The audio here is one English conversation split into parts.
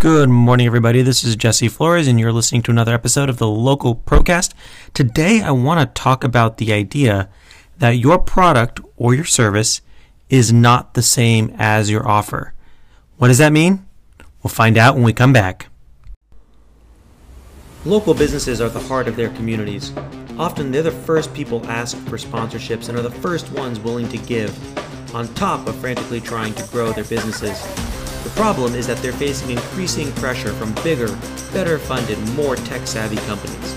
Good morning, everybody. This is Jesse Flores, and you're listening to another episode of the Local Procast. Today, I want to talk about the idea that your product or your service is not the same as your offer. What does that mean? We'll find out when we come back. Local businesses are the heart of their communities. Often, they're the first people asked for sponsorships and are the first ones willing to give, on top of frantically trying to grow their businesses. The problem is that they're facing increasing pressure from bigger, better funded, more tech savvy companies.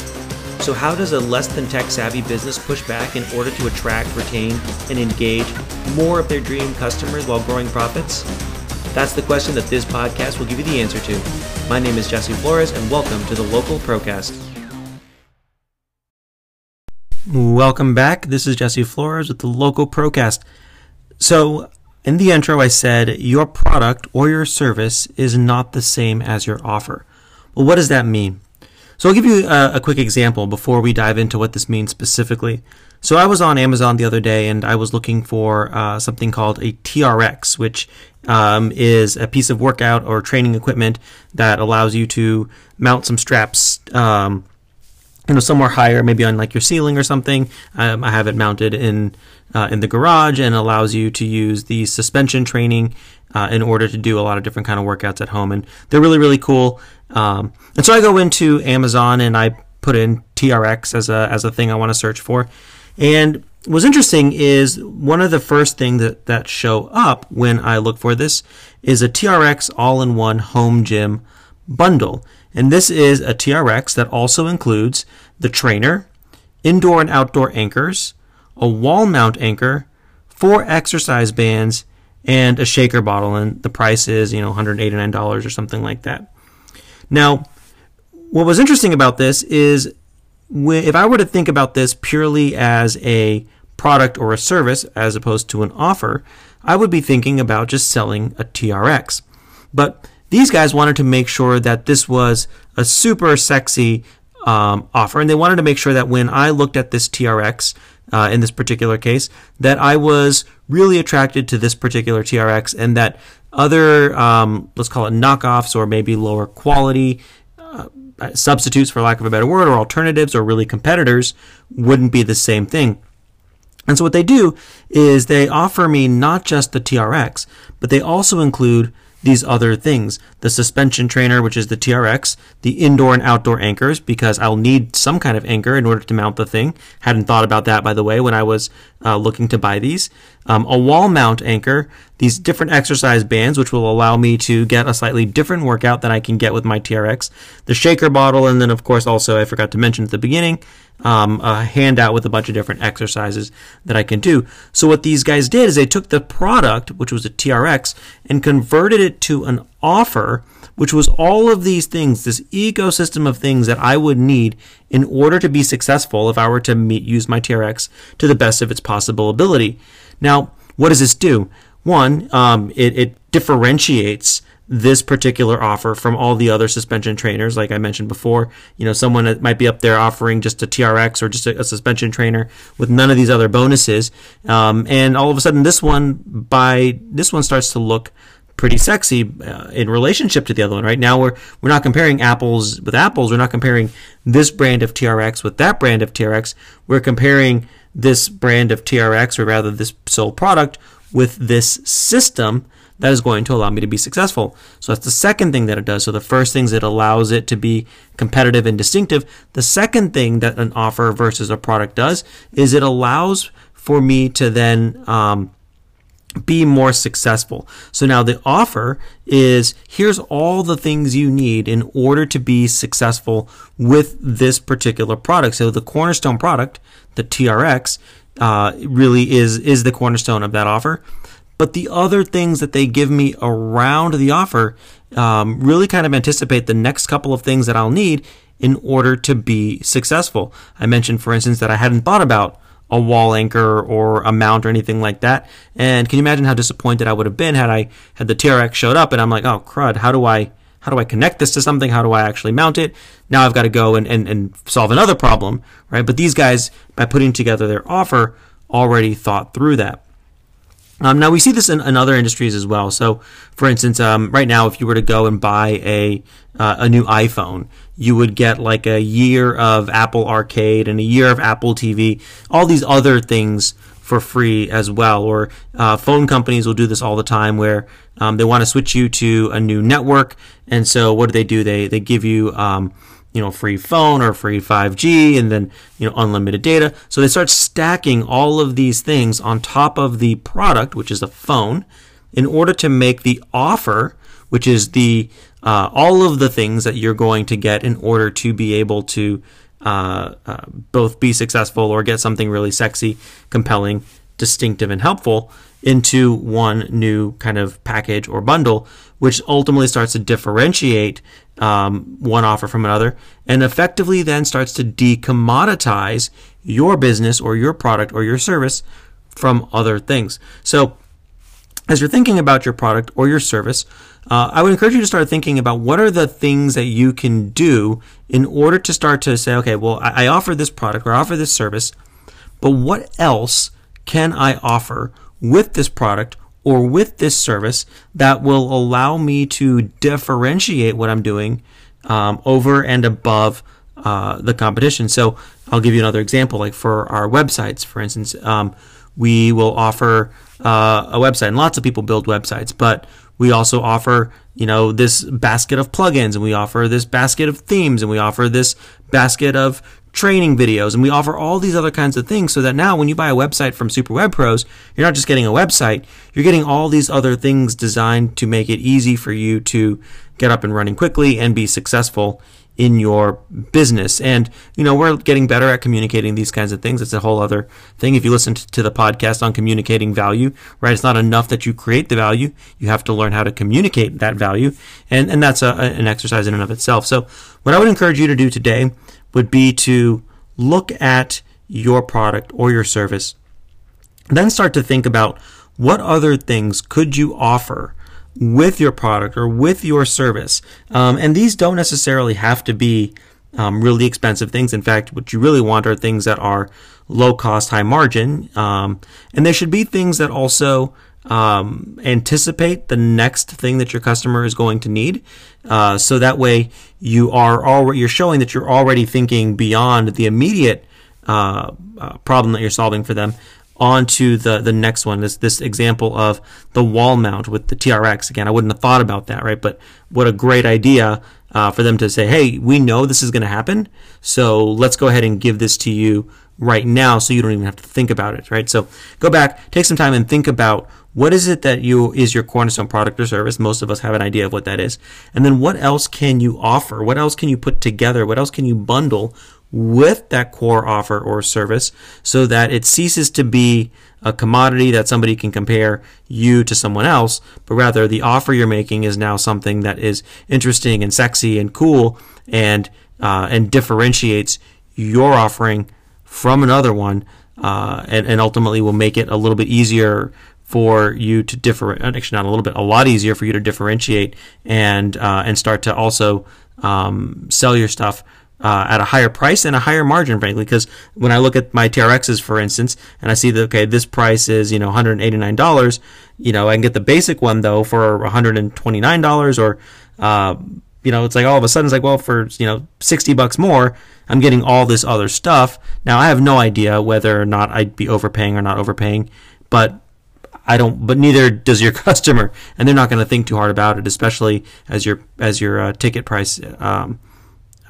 So, how does a less than tech savvy business push back in order to attract, retain, and engage more of their dream customers while growing profits? That's the question that this podcast will give you the answer to. My name is Jesse Flores, and welcome to the Local Procast. Welcome back. This is Jesse Flores with the Local Procast. So, in the intro, I said your product or your service is not the same as your offer. Well, what does that mean? So I'll give you a, a, quick example before we dive into what this means specifically. So I was on Amazon the other day and I was looking for uh, something called a TRX, which um, is a piece of workout or training equipment that allows you to mount some straps um, you know somewhere higher, maybe on like your ceiling or something. Um, I have it mounted in uh, in the garage and allows you to use the suspension training uh, in order to do a lot of different kind of workouts at home, and they're really really cool. Um, and so I go into Amazon and I put in TRX as a as a thing I want to search for, and what's interesting is one of the first things that, that show up when I look for this is a TRX all-in-one home gym bundle. And this is a TRX that also includes the trainer, indoor and outdoor anchors, a wall mount anchor, four exercise bands, and a shaker bottle. And the price is, you know, $189 or something like that. Now, what was interesting about this is if I were to think about this purely as a product or a service as opposed to an offer, I would be thinking about just selling a TRX. But these guys wanted to make sure that this was a super sexy um, offer, and they wanted to make sure that when I looked at this TRX uh, in this particular case, that I was really attracted to this particular TRX, and that other um, let's call it knockoffs or maybe lower quality uh, substitutes, for lack of a better word, or alternatives or really competitors wouldn't be the same thing. And so what they do is they offer me not just the TRX, but they also include these other things. The suspension trainer, which is the TRX, the indoor and outdoor anchors, because I'll need some kind of anchor in order to mount the thing. Hadn't thought about that, by the way, when I was uh, looking to buy these. Um, a wall mount anchor, these different exercise bands, which will allow me to get a slightly different workout than I can get with my TRX. The shaker bottle, and then, of course, also, I forgot to mention at the beginning, um, a handout with a bunch of different exercises that I can do. So what these guys did is they took the product, which was a TRX, and converted it to an offer, which was all of these things, this ecosystem of things that I would need in order to be successful if I were to meet, use my TRX to the best of its possible ability. Now, what does this do? One, um, it, it differentiates this particular offer from all the other suspension trainers. Like I mentioned before, you know, someone that might be up there offering just a TRX or just a, a suspension trainer with none of these other bonuses. Um, and all of a sudden, this one by this one starts to look pretty sexy uh, in relationship to the other one. Right now, we're we're not comparing apples with apples. We're not comparing this brand of TRX with that brand of TRX. We're comparing this brand of TRX, or rather this sole product, with this system that is going to allow me to be successful. So that's the second thing that it does. So the first thing is it allows it to be competitive and distinctive. The second thing that an offer versus a product does is it allows for me to then um, be more successful. So now the offer is here's all the things you need in order to be successful with this particular product. So the cornerstone product, the TRX, uh, really is is the cornerstone of that offer. But the other things that they give me around the offer um, really kind of anticipate the next couple of things that I'll need in order to be successful. I mentioned, for instance, that I hadn't thought about a wall anchor or a mount or anything like that. And can you imagine how disappointed I would have been had I had the TRX showed up and I'm like, oh crud, how do I how do I connect this to something? How do I actually mount it? Now I've got to go and, and, and solve another problem, right? But these guys, by putting together their offer, already thought through that. Um, now we see this in, in, other industries as well. So, for instance, um, right now, if you were to go and buy a uh, a new iPhone, you would get like a year of Apple Arcade and a year of Apple TV, all these other things for free as well. Or uh, phone companies will do this all the time, where um, they want to switch you to a new network, and so what do they do? They they give you um, you know, free phone or free 5G and then, you know, unlimited data. So they start stacking all of these things on top of the product, which is a phone, in order to make the offer, which is the, uh, all of the things that you're going to get in order to be able to, uh, uh, both be successful or get something really sexy, compelling, distinctive, and helpful into one new kind of package or bundle, which ultimately starts to differentiate um, one offer from another and effectively then starts to decommoditize your business or your product or your service from other things. So, as you're thinking about your product or your service, uh, I would encourage you to start thinking about what are the things that you can do in order to start to say, okay, well, I, I offer this product or I offer this service, but what else can I offer with this product or with this service that will allow me to differentiate what I'm doing um, over and above uh, the competition. So I'll give you another example. Like for our websites, for instance, um, we will offer uh, a website, and lots of people build websites, but we also offer you know this basket of plugins, and we offer this basket of themes, and we offer this basket of training videos, and we offer all these other kinds of things so that now when you buy a website from Super Web Pros, you're not just getting a website, you're getting all these other things designed to make it easy for you to get up and running quickly and be successful in your business. And, you know, we're getting better at communicating these kinds of things. It's a whole other thing. If you listen to the podcast on communicating value, right, it's not enough that you create the value. You have to learn how to communicate that value. And, and that's a, an exercise in and of itself. So what I would encourage you to do today would be to look at your product or your service, then start to think about what other things could you offer with your product or with your service. Um, and these don't necessarily have to be um, really expensive things. In fact, what you really want are things that are low cost, high margin. Um, and there should be things that also um, anticipate the next thing that your customer is going to need. Uh, so that way you are already, you're showing that you're already thinking beyond the immediate uh, uh, problem that you're solving for them onto the, the next one. This, this example of the wall mount with the TRX. Again, I wouldn't have thought about that, right? But what a great idea uh, for them to say, hey, we know this is going to happen. So let's go ahead and give this to you right now so you don't even have to think about it, right? So go back, take some time and think about what is it that you is your cornerstone product or service? Most of us have an idea of what that is. And then what else can you offer? What else can you put together? What else can you bundle with that core offer or service so that it ceases to be a commodity that somebody can compare you to someone else, but rather the offer you're making is now something that is interesting and sexy and cool and uh, and differentiates your offering from another one, uh, and, and ultimately will make it a little bit easier for you to differ actually not a little bit a lot easier for you to differentiate and uh, and start to also um, sell your stuff uh, at a higher price and a higher margin, frankly. Because when I look at my TRXs, for instance, and I see that okay, this price is you know 189 dollars, you know I can get the basic one though for 129 dollars, or uh, you know it's like all of a sudden it's like well for you know 60 bucks more, I'm getting all this other stuff. Now I have no idea whether or not I'd be overpaying or not overpaying, but I don't, but neither does your customer, and they're not going to think too hard about it, especially as your as your uh, ticket price um,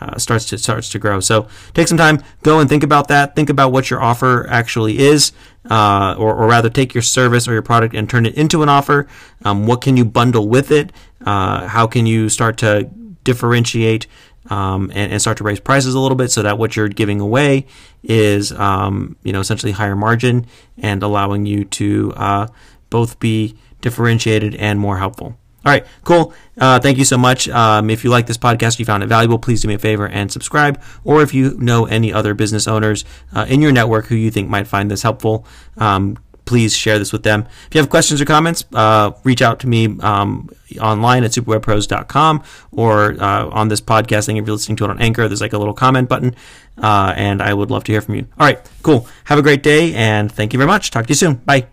uh, starts to starts to grow. So take some time, go and think about that. Think about what your offer actually is, uh, or, or rather, take your service or your product and turn it into an offer. Um, what can you bundle with it? Uh, how can you start to differentiate um, and, and, start to raise prices a little bit so that what you're giving away is um, you know essentially higher margin and allowing you to uh, both be differentiated and more helpful. All right, cool. Uh, thank you so much. Um, if you like this podcast, you found it valuable, please do me a favor and subscribe. Or if you know any other business owners uh, in your network who you think might find this helpful, um, please share this with them. If you have questions or comments, uh, reach out to me um, online at superwebpros.com or uh, on this podcast thing. If you're listening to it on Anchor, there's like a little comment button, uh, and I would love to hear from you. All right, cool. Have a great day, and thank you very much. Talk to you soon. Bye.